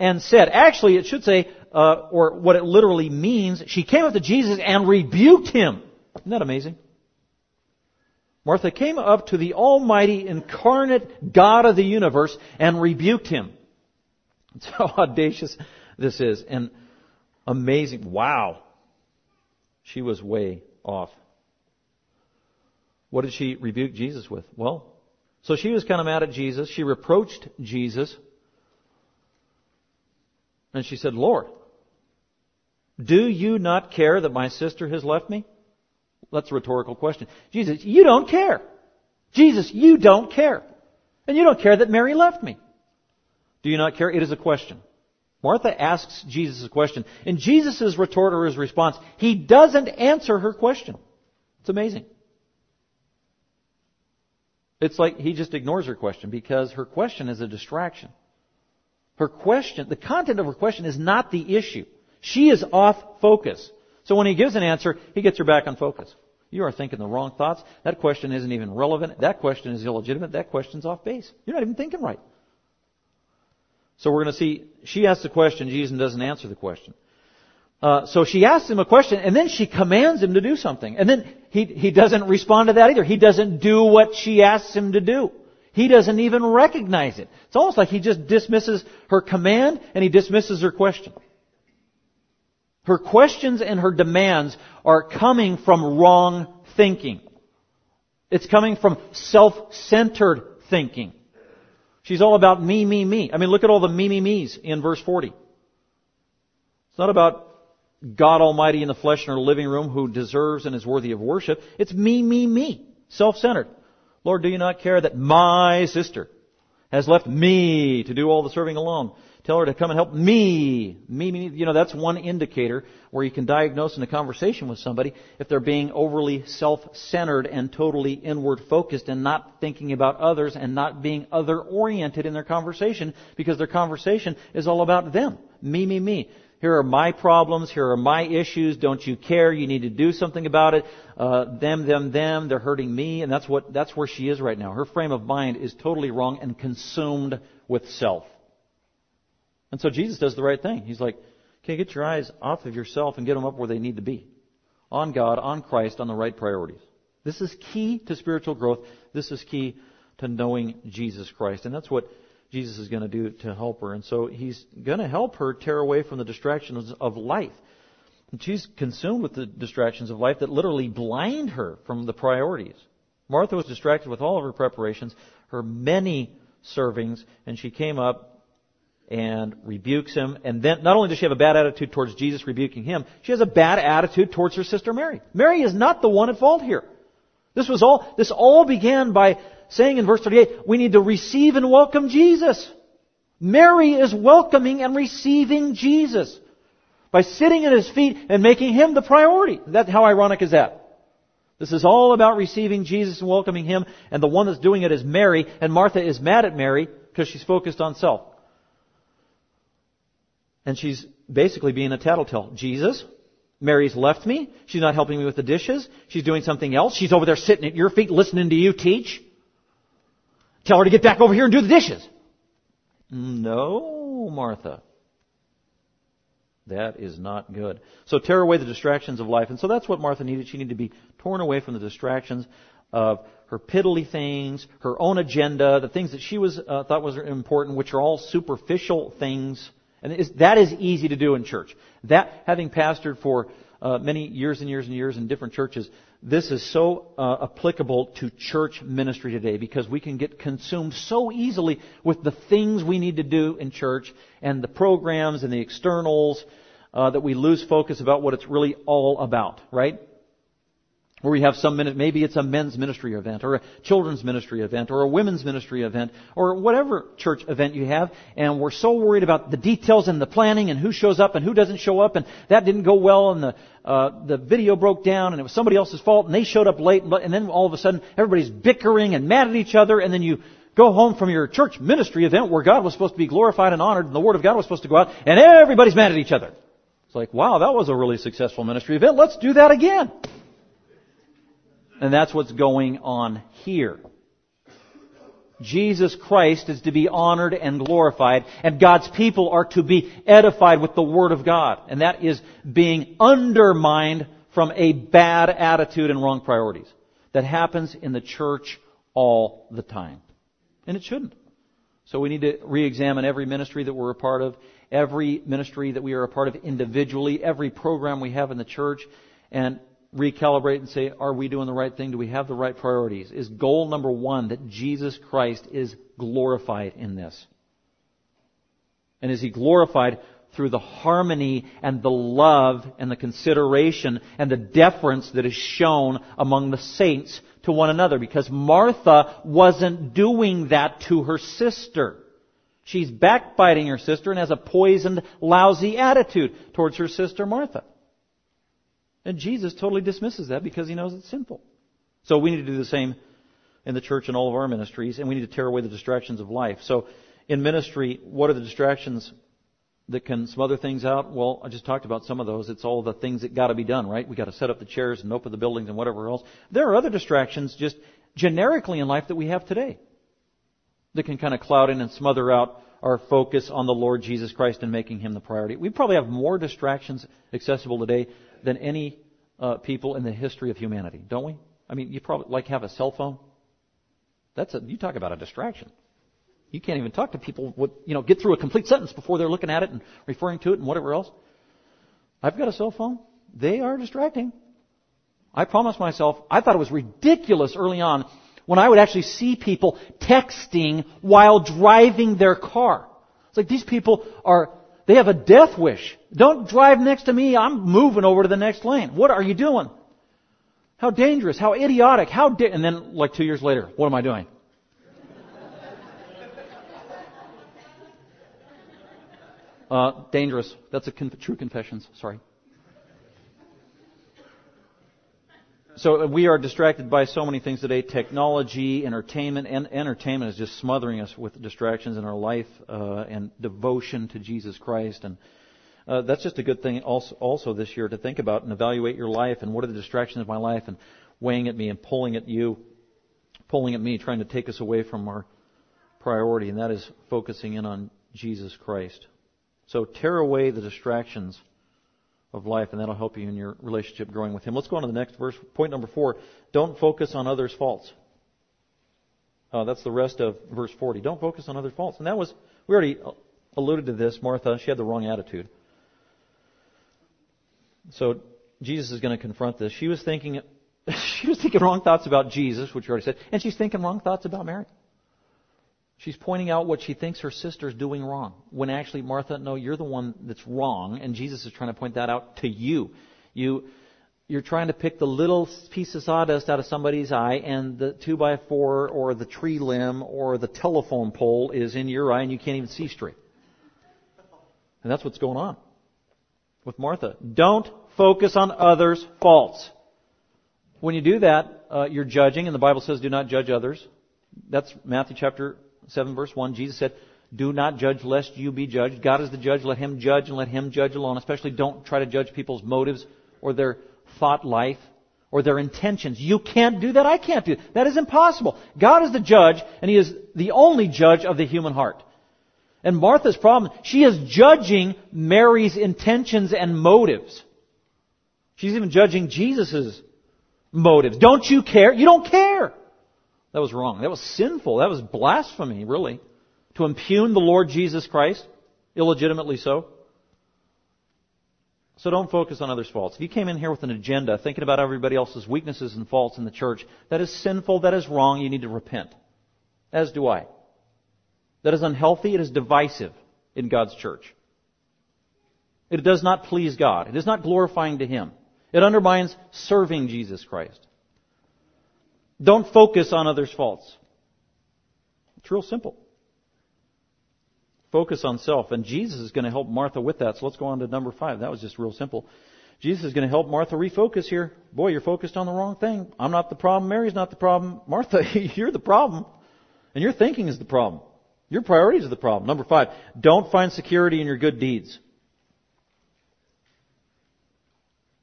and said, actually it should say, uh, or what it literally means, she came up to Jesus and rebuked him. Isn't that amazing? Martha came up to the almighty incarnate God of the universe and rebuked him. *laughs* That's how audacious this is and amazing. Wow. She was way off. What did she rebuke Jesus with? Well, so she was kind of mad at Jesus. She reproached Jesus and she said, Lord, do you not care that my sister has left me? That's a rhetorical question. Jesus, you don't care. Jesus, you don't care. And you don't care that Mary left me. Do you not care? It is a question. Martha asks Jesus a question. And Jesus' retort or his response, he doesn't answer her question. It's amazing. It's like he just ignores her question because her question is a distraction. Her question, the content of her question is not the issue. She is off focus. So when he gives an answer, he gets her back on focus. You are thinking the wrong thoughts. That question isn't even relevant. That question is illegitimate. That question's off base. You're not even thinking right. So we're going to see, she asks the question, Jesus doesn't answer the question. Uh, so she asks him a question, and then she commands him to do something. And then he, he doesn't respond to that either. He doesn't do what she asks him to do. He doesn't even recognize it. It's almost like he just dismisses her command and he dismisses her question. Her questions and her demands are coming from wrong thinking. It's coming from self-centered thinking. She's all about me, me, me. I mean, look at all the me, me, me's in verse 40. It's not about God Almighty in the flesh in her living room who deserves and is worthy of worship. It's me, me, me. Self-centered. Lord, do you not care that my sister has left me to do all the serving alone? Tell her to come and help me. Me, me, you know, that's one indicator where you can diagnose in a conversation with somebody if they're being overly self-centered and totally inward focused and not thinking about others and not being other oriented in their conversation because their conversation is all about them. Me, me, me. Here are my problems. Here are my issues. Don't you care? You need to do something about it. Uh, them, them, them. They're hurting me, and that's what that's where she is right now. Her frame of mind is totally wrong and consumed with self. And so Jesus does the right thing. He's like, okay, get your eyes off of yourself and get them up where they need to be. On God, on Christ, on the right priorities. This is key to spiritual growth. This is key to knowing Jesus Christ. And that's what Jesus is going to do to help her. And so he's going to help her tear away from the distractions of life. And she's consumed with the distractions of life that literally blind her from the priorities. Martha was distracted with all of her preparations, her many servings, and she came up and rebukes him. And then not only does she have a bad attitude towards Jesus rebuking him, she has a bad attitude towards her sister Mary. Mary is not the one at fault here. This was all, this all began by saying in verse 38, we need to receive and welcome Jesus. Mary is welcoming and receiving Jesus by sitting at his feet and making him the priority. That, how ironic is that? This is all about receiving Jesus and welcoming him, and the one that's doing it is Mary, and Martha is mad at Mary because she's focused on self. And she's basically being a tattletale. Jesus, Mary's left me. She's not helping me with the dishes. She's doing something else. She's over there sitting at your feet listening to you teach. Tell her to get back over here and do the dishes. No, Martha. That is not good. So tear away the distractions of life. And so that's what Martha needed. She needed to be torn away from the distractions of her piddly things, her own agenda, the things that she was uh, thought was important, which are all superficial things. And that is easy to do in church. That, having pastored for uh, many years and years and years in different churches, this is so uh, applicable to church ministry today because we can get consumed so easily with the things we need to do in church and the programs and the externals uh, that we lose focus about what it's really all about, right? Where we have some minute, maybe it's a men's ministry event or a children's ministry event or a women's ministry event or whatever church event you have and we're so worried about the details and the planning and who shows up and who doesn't show up and that didn't go well and the, uh, the video broke down and it was somebody else's fault and they showed up late and then all of a sudden everybody's bickering and mad at each other and then you go home from your church ministry event where God was supposed to be glorified and honored and the Word of God was supposed to go out and everybody's mad at each other. It's like, wow, that was a really successful ministry event. Let's do that again. And that's what's going on here. Jesus Christ is to be honored and glorified, and God's people are to be edified with the Word of God. And that is being undermined from a bad attitude and wrong priorities. That happens in the church all the time. And it shouldn't. So we need to re-examine every ministry that we're a part of, every ministry that we are a part of individually, every program we have in the church, and recalibrate and say, are we doing the right thing? Do we have the right priorities? Is goal number one that Jesus Christ is glorified in this? And is He glorified through the harmony and the love and the consideration and the deference that is shown among the saints to one another? Because Martha wasn't doing that to her sister. She's backbiting her sister and has a poisoned, lousy attitude towards her sister Martha. And Jesus totally dismisses that because he knows it's sinful. So we need to do the same in the church and all of our ministries, and we need to tear away the distractions of life. So in ministry, what are the distractions that can smother things out? Well, I just talked about some of those. It's all the things that got to be done, right? We got to set up the chairs and open the buildings and whatever else. There are other distractions just generically in life that we have today that can kind of cloud in and smother out our focus on the Lord Jesus Christ and making Him the priority. We probably have more distractions accessible today than any uh, people in the history of humanity, don't we? I mean, you probably like have a cell phone. That's a you talk about a distraction. You can't even talk to people with you know get through a complete sentence before they're looking at it and referring to it and whatever else. I've got a cell phone. They are distracting. I promised myself. I thought it was ridiculous early on when I would actually see people texting while driving their car. It's like these people are they have a death wish. Don't drive next to me. I'm moving over to the next lane. What are you doing? How dangerous. How idiotic. How? And then, like two years later, what am I doing? *laughs* Uh, dangerous. That's a con- true confession. Sorry. So we are distracted by so many things today: technology, entertainment, and entertainment is just smothering us with distractions in our life uh, and devotion to Jesus Christ. And uh, that's just a good thing also, also this year to think about and evaluate your life and what are the distractions of my life and weighing at me and pulling at you, pulling at me, trying to take us away from our priority, and that is focusing in on Jesus Christ. So tear away the distractions of life, and that'll help you in your relationship growing with Him. Let's go on to the next verse. Point number four. Don't focus on others' faults. Uh, that's the rest of verse 40. Don't focus on others' faults. And that was, we already alluded to this. Martha, she had the wrong attitude. So Jesus is going to confront this. She was thinking, *laughs* she was thinking wrong thoughts about Jesus, which we already said, and she's thinking wrong thoughts about Mary. She's pointing out what she thinks her sister's doing wrong. When actually, Martha, no, you're the one that's wrong, and Jesus is trying to point that out to you. You, you're trying to pick the little piece of sawdust out of somebody's eye, and the two by four, or the tree limb, or the telephone pole is in your eye, and you can't even see straight. And that's what's going on with Martha. Don't focus on others' faults. When you do that, uh, you're judging, and the Bible says, "Do not judge others." That's Matthew chapter 7 verse 1, Jesus said, do not judge lest you be judged. God is the judge. Let Him judge and let Him judge alone. Especially don't try to judge people's motives or their thought life or their intentions. You can't do that. I can't do that. That is impossible. God is the judge and He is the only judge of the human heart. And Martha's problem, she is judging Mary's intentions and motives. She's even judging Jesus' motives. Don't you care? You don't care. That was wrong. That was sinful. That was blasphemy, really. To impugn the Lord Jesus Christ, illegitimately so. So don't focus on others' faults. If you came in here with an agenda, thinking about everybody else's weaknesses and faults in the church, that is sinful, that is wrong, you need to repent. As do I. That is unhealthy, it is divisive in God's church. It does not please God. It is not glorifying to Him. It undermines serving Jesus Christ. Don't focus on others' faults. It's real simple. Focus on self. And Jesus is going to help Martha with that. So let's go on to number five. That was just real simple. Jesus is going to help Martha refocus here. Boy, you're focused on the wrong thing. I'm not the problem. Mary's not the problem. Martha, *laughs* you're the problem. And your thinking is the problem. Your priorities are the problem. Number five, don't find security in your good deeds.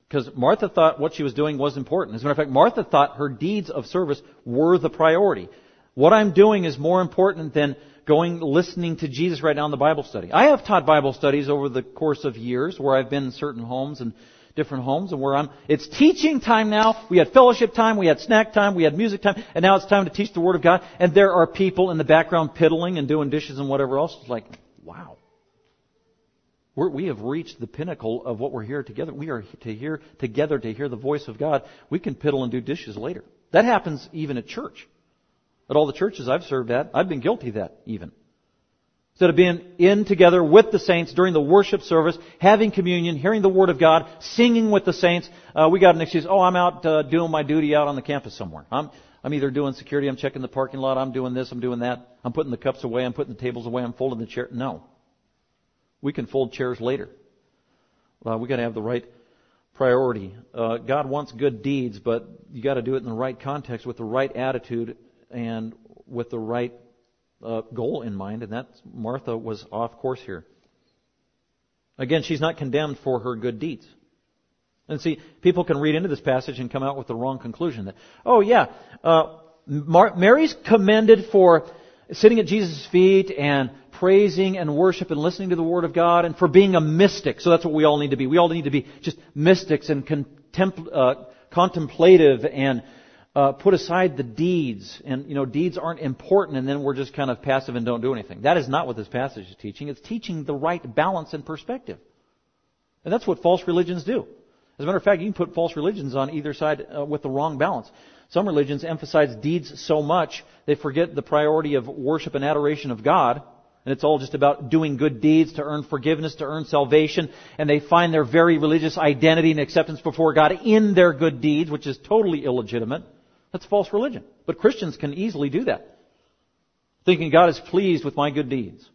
Because Martha thought what she was doing was important. As a matter of fact, Martha thought her deeds of service were the priority. What I'm doing is more important than going listening to Jesus right now in the Bible study. I have taught Bible studies over the course of years where I've been in certain homes and different homes and where I'm, it's teaching time now. We had fellowship time, we had snack time, we had music time, and now it's time to teach the Word of God. And there are people in the background piddling and doing dishes and whatever else. It's like, wow. We're, we have reached the pinnacle of what we're here together. We are to hear together to hear the voice of God. We can piddle and do dishes later. That happens even at church. At all the churches I've served at, I've been guilty of that even. Instead of being in together with the saints during the worship service, having communion, hearing the Word of God, singing with the saints, uh, we got an excuse, oh, I'm out uh, doing my duty out on the campus somewhere. I'm, I'm either doing security, I'm checking the parking lot, I'm doing this, I'm doing that, I'm putting the cups away, I'm putting the tables away, I'm folding the chair. No. We can fold chairs later. Uh, we got to have the right priority. Uh, God wants good deeds, but you got to do it in the right context with the right attitude and with the right uh, goal in mind. And that Martha was off course here. Again, she's not condemned for her good deeds. And see, people can read into this passage and come out with the wrong conclusion that, oh yeah, uh, Mar- Mary's commended for sitting at Jesus' feet and praising and worship and listening to the Word of God and for being a mystic. So that's what we all need to be. We all need to be just mystics and contempl- uh, contemplative and uh, put aside the deeds. And, you know, deeds aren't important and then we're just kind of passive and don't do anything. That is not what this passage is teaching. It's teaching the right balance and perspective. And that's what false religions do. As a matter of fact, you can put false religions on either side uh, with the wrong balance. Some religions emphasize deeds so much they forget the priority of worship and adoration of God and it's all just about doing good deeds to earn forgiveness, to earn salvation. And they find their very religious identity and acceptance before God in their good deeds, which is totally illegitimate. That's false religion. But Christians can easily do that. Thinking God is pleased with my good deeds.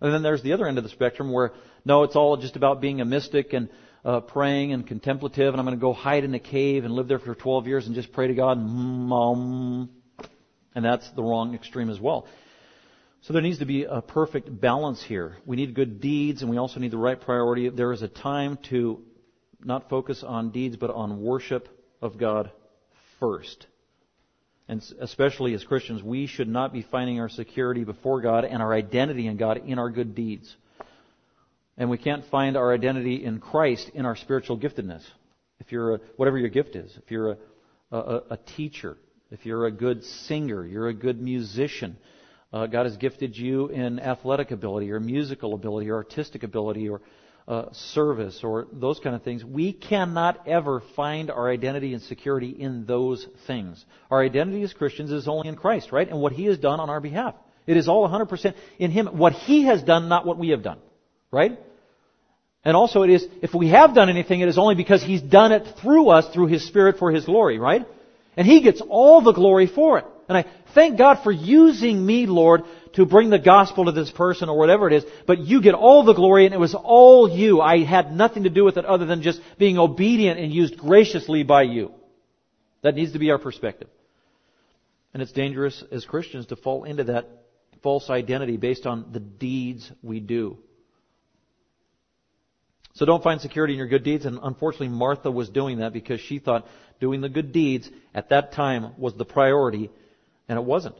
And then there's the other end of the spectrum where, no, it's all just about being a mystic and uh, praying and contemplative, and I'm going to go hide in a cave and live there for 12 years and just pray to God. And that's the wrong extreme as well. So there needs to be a perfect balance here. We need good deeds and we also need the right priority. There is a time to not focus on deeds but on worship of God first. And especially as Christians, we should not be finding our security before God and our identity in God in our good deeds. And we can't find our identity in Christ in our spiritual giftedness. If you're a, whatever your gift is, if you're a, a, a teacher, if you're a good singer, you're a good musician, uh, God has gifted you in athletic ability or musical ability or artistic ability or uh, service or those kind of things. We cannot ever find our identity and security in those things. Our identity as Christians is only in Christ, right? And what He has done on our behalf. It is all 100% in Him. What He has done, not what we have done. Right? And also it is, if we have done anything, it is only because He's done it through us, through His Spirit for His glory, right? And He gets all the glory for it. And I thank God for using me, Lord, to bring the gospel to this person or whatever it is, but you get all the glory and it was all you. I had nothing to do with it other than just being obedient and used graciously by you. That needs to be our perspective. And it's dangerous as Christians to fall into that false identity based on the deeds we do. So don't find security in your good deeds. And unfortunately, Martha was doing that because she thought doing the good deeds at that time was the priority, and it wasn't.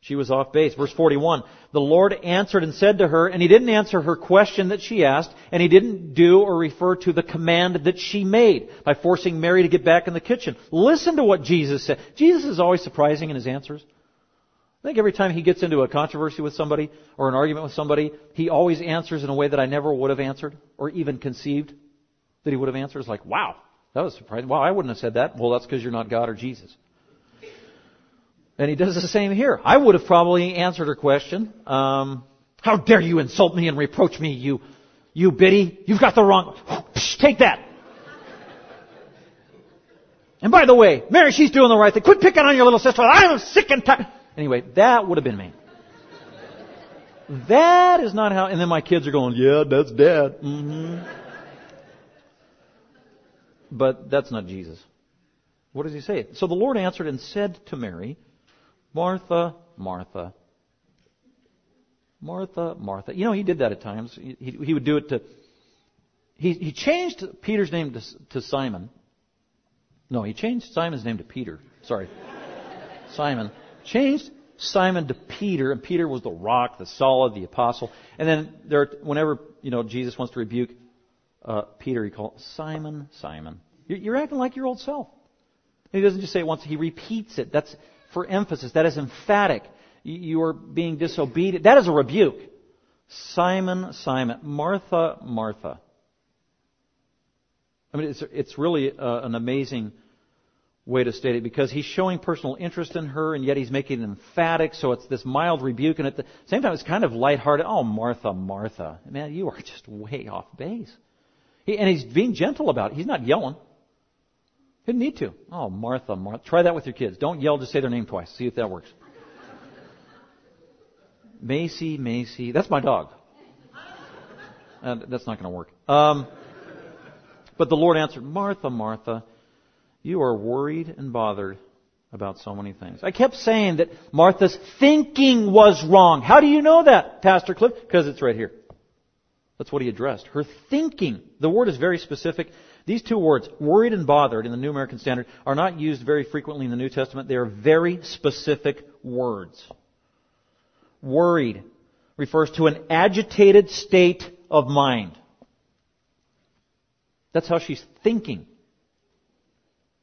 She was off base. Verse 41. The Lord answered and said to her, and He didn't answer her question that she asked, and He didn't do or refer to the command that she made by forcing Mary to get back in the kitchen. Listen to what Jesus said. Jesus is always surprising in His answers. I think every time he gets into a controversy with somebody or an argument with somebody, he always answers in a way that I never would have answered or even conceived that he would have answered. It's like, wow, that was surprising. Wow, I wouldn't have said that. Well, that's because you're not God or Jesus. And he does the same here. I would have probably answered her question. Um, how dare you insult me and reproach me, you, you biddy? You've got the wrong. Take that. And by the way, Mary, she's doing the right thing. Quit picking on your little sister. I'm sick and tired. Anyway, that would have been me. That is not how. And then my kids are going, "Yeah, that's dad." Mm-hmm. But that's not Jesus. What does he say? So the Lord answered and said to Mary, Martha, Martha. Martha, Martha. You know, he did that at times. He, he would do it to. He, he changed Peter's name to, to Simon. No, he changed Simon's name to Peter. Sorry. *laughs* Simon changed Simon to Peter, and Peter was the rock, the solid, the apostle. And then there, whenever you know Jesus wants to rebuke uh, Peter, he calls Simon, Simon. You're, you're acting like your old self. And he doesn't just say it once; he repeats it. That's for emphasis. That is emphatic. You are being disobedient. That is a rebuke. Simon, Simon, Martha, Martha. I mean, it's it's really uh, an amazing way to state it because he's showing personal interest in her and yet he's making it emphatic so it's this mild rebuke and at the same time it's kind of lighthearted oh martha martha man you are just way off base. He, and he's being gentle about it. He's not yelling. He didn't need to. Oh martha martha try that with your kids. Don't yell just say their name twice. See if that works. *laughs* Macy macy that's my dog. Uh, that's not going to work. Um, but the lord answered martha martha you are worried and bothered about so many things. I kept saying that Martha's thinking was wrong. How do you know that, Pastor Cliff? Because it's right here. That's what he addressed. Her thinking. The word is very specific. These two words, worried and bothered in the New American Standard, are not used very frequently in the New Testament. They are very specific words. Worried refers to an agitated state of mind. That's how she's thinking.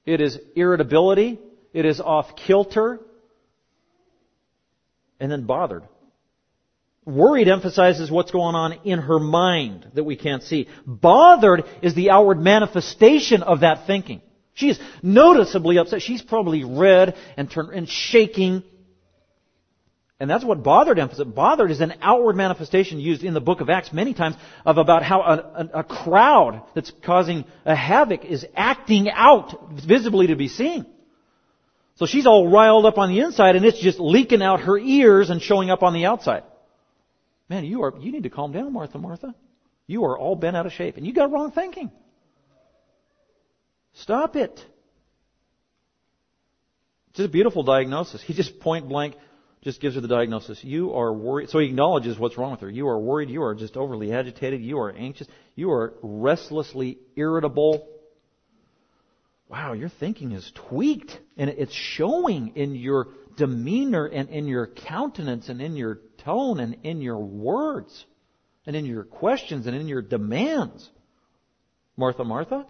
It is irritability. It is off kilter. And then bothered. Worried emphasizes what's going on in her mind that we can't see. Bothered is the outward manifestation of that thinking. She is noticeably upset. She's probably red and, turn, and shaking and that's what bothered emphasizes. Bothered is an outward manifestation used in the book of Acts many times of about how a, a, a, crowd that's causing a havoc is acting out visibly to be seen. So she's all riled up on the inside and it's just leaking out her ears and showing up on the outside. Man, you are, you need to calm down, Martha, Martha. You are all bent out of shape and you got wrong thinking. Stop it. It's just a beautiful diagnosis. He just point blank just gives her the diagnosis. You are worried. So he acknowledges what's wrong with her. You are worried. You are just overly agitated. You are anxious. You are restlessly irritable. Wow, your thinking is tweaked. And it's showing in your demeanor and in your countenance and in your tone and in your words. and in your questions and in your demands. Martha, Martha?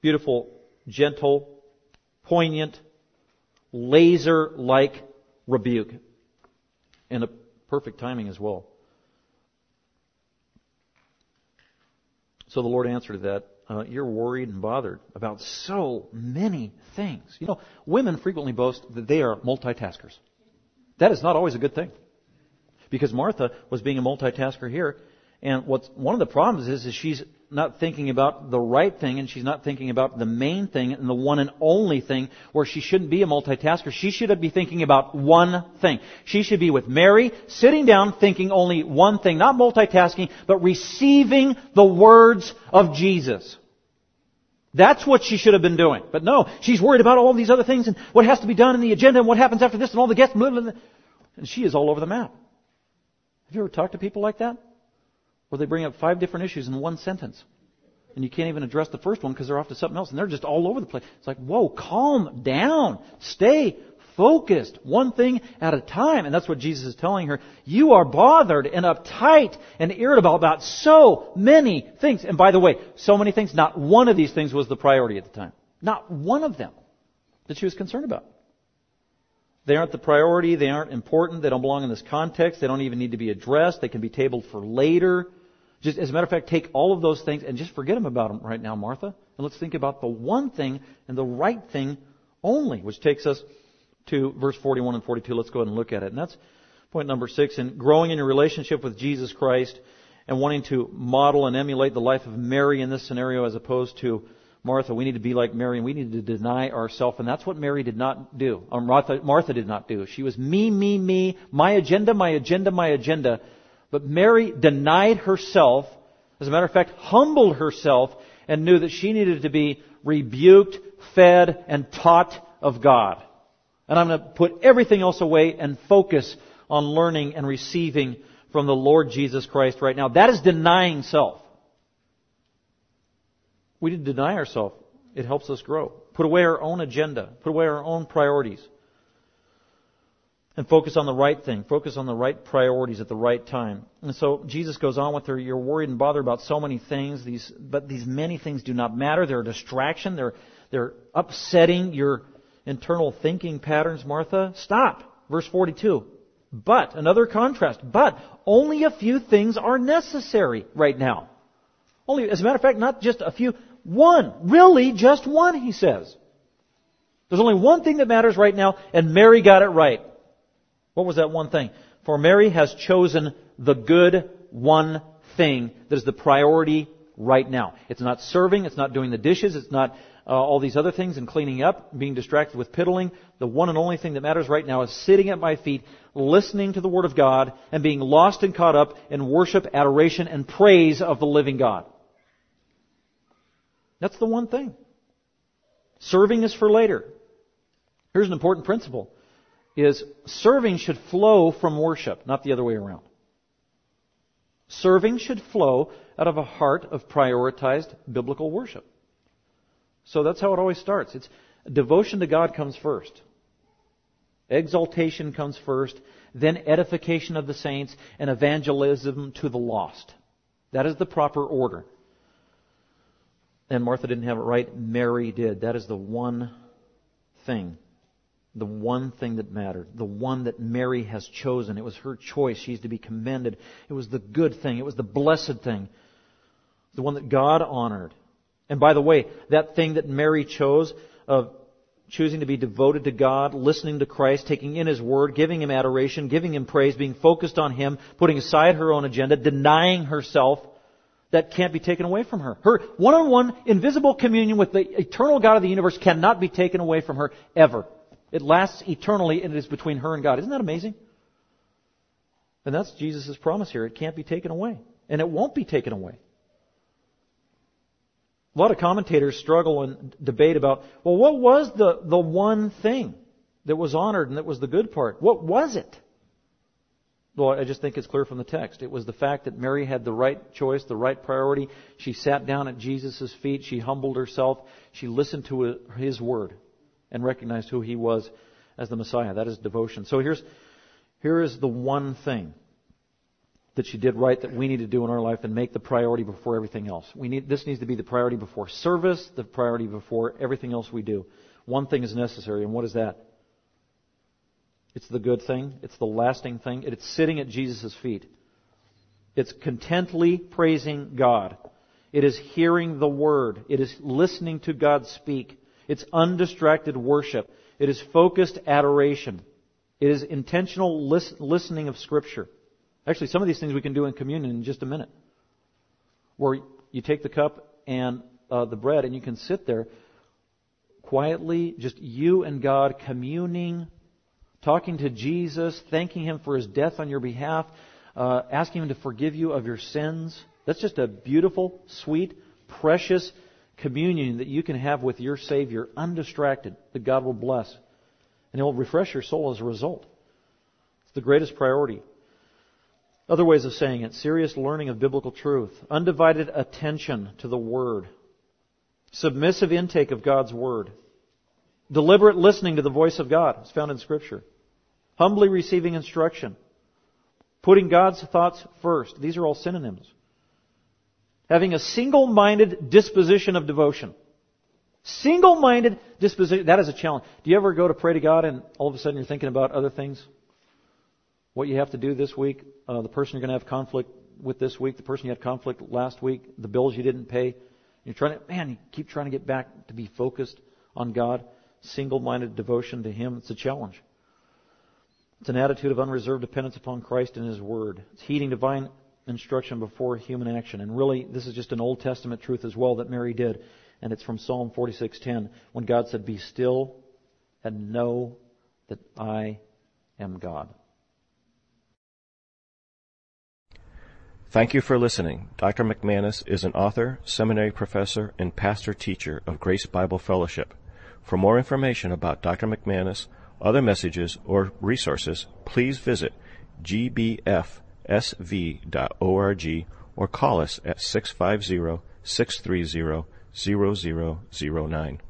Beautiful, gentle, poignant, laser like rebuke. And a perfect timing as well. So the Lord answered that. Uh, you're worried and bothered about so many things. You know, women frequently boast that they are multitaskers. That is not always a good thing. Because Martha was being a multitasker here, and what's, one of the problems is, is she's not thinking about the right thing and she's not thinking about the main thing and the one and only thing where she shouldn't be a multitasker. She should be thinking about one thing. She should be with Mary, sitting down thinking only one thing, not multitasking, but receiving the words of Jesus. That's what she should have been doing. But no, she's worried about all these other things and what has to be done in the agenda and what happens after this and all the guests. Blah, blah, blah. And she is all over the map. Have you ever talked to people like that? Where they bring up five different issues in one sentence. And you can't even address the first one because they're off to something else and they're just all over the place. It's like, whoa, calm down. Stay focused. One thing at a time. And that's what Jesus is telling her. You are bothered and uptight and irritable about so many things. And by the way, so many things, not one of these things was the priority at the time. Not one of them that she was concerned about. They aren't the priority. They aren't important. They don't belong in this context. They don't even need to be addressed. They can be tabled for later. Just as a matter of fact, take all of those things and just forget them about them right now, Martha. And let's think about the one thing and the right thing only, which takes us to verse 41 and 42. Let's go ahead and look at it. And that's point number six. In growing in your relationship with Jesus Christ and wanting to model and emulate the life of Mary in this scenario as opposed to Martha, we need to be like Mary and we need to deny ourselves. And that's what Mary did not do. Or Martha, Martha did not do. She was me, me, me, my agenda, my agenda, my agenda. But Mary denied herself. As a matter of fact, humbled herself and knew that she needed to be rebuked, fed, and taught of God. And I'm going to put everything else away and focus on learning and receiving from the Lord Jesus Christ right now. That is denying self. We need to deny ourselves. It helps us grow. Put away our own agenda. Put away our own priorities. And focus on the right thing. Focus on the right priorities at the right time. And so Jesus goes on with her, you're worried and bothered about so many things, these, but these many things do not matter. They're a distraction. They're, they're upsetting your internal thinking patterns, Martha. Stop. Verse 42. But, another contrast, but only a few things are necessary right now. Only, as a matter of fact, not just a few, one. Really, just one, he says. There's only one thing that matters right now, and Mary got it right. What was that one thing? For Mary has chosen the good one thing that is the priority right now. It's not serving, it's not doing the dishes, it's not uh, all these other things and cleaning up, being distracted with piddling. The one and only thing that matters right now is sitting at my feet, listening to the Word of God, and being lost and caught up in worship, adoration, and praise of the living God. That's the one thing. Serving is for later. Here's an important principle is serving should flow from worship, not the other way around. Serving should flow out of a heart of prioritized biblical worship. So that's how it always starts. It's devotion to God comes first. Exaltation comes first, then edification of the saints and evangelism to the lost. That is the proper order. And Martha didn't have it right. Mary did. That is the one thing. The one thing that mattered. The one that Mary has chosen. It was her choice. She's to be commended. It was the good thing. It was the blessed thing. The one that God honored. And by the way, that thing that Mary chose of choosing to be devoted to God, listening to Christ, taking in His Word, giving Him adoration, giving Him praise, being focused on Him, putting aside her own agenda, denying herself, that can't be taken away from her. Her one-on-one invisible communion with the eternal God of the universe cannot be taken away from her ever. It lasts eternally and it is between her and God. Isn't that amazing? And that's Jesus' promise here. It can't be taken away. And it won't be taken away. A lot of commentators struggle and debate about, well, what was the, the one thing that was honored and that was the good part? What was it? Well, I just think it's clear from the text. It was the fact that Mary had the right choice, the right priority. She sat down at Jesus' feet. She humbled herself. She listened to his word and recognized who he was as the Messiah. That is devotion. So here's, here is the one thing. that she did right that we need to do in our life and make the priority before everything else. We need, this needs to be the priority before service, the priority before everything else we do. One thing is necessary, and what is that? It's the good thing. It's the lasting thing. It's sitting at Jesus' feet. It's contently praising God. It is hearing the Word. It is listening to God speak. It's undistracted worship. It is focused adoration. It is intentional listening of Scripture. Actually, some of these things we can do in communion in just a minute. Where you take the cup and uh, the bread and you can sit there quietly, just you and God communing, talking to Jesus, thanking Him for His death on your behalf, uh, asking Him to forgive you of your sins. That's just a beautiful, sweet, precious communion that you can have with your Savior, undistracted, that God will bless. And it will refresh your soul as a result. It's the greatest priority. Other ways of saying it serious learning of biblical truth, undivided attention to the Word, submissive intake of God's Word, deliberate listening to the voice of God, as found in Scripture, humbly receiving instruction, putting God's thoughts first. These are all synonyms. Having a single minded disposition of devotion. Single minded disposition. That is a challenge. Do you ever go to pray to God and all of a sudden you're thinking about other things? what you have to do this week, uh, the person you're going to have conflict with this week, the person you had conflict last week, the bills you didn't pay. You're trying to, man, you keep trying to get back to be focused on God, single-minded devotion to Him. It's a challenge. It's an attitude of unreserved dependence upon Christ and His Word. It's heeding divine instruction before human action. And really, this is just an Old Testament truth as well that Mary did. And it's from Psalm 46:10 when God said, "Be still and know that I am God." Thank you for listening. Dr. McManus is an author, seminary professor, and pastor teacher of Grace Bible Fellowship. For more information about Dr. McManus, other messages, or resources, please visit gbfsv.org or call us at 650 630 0009.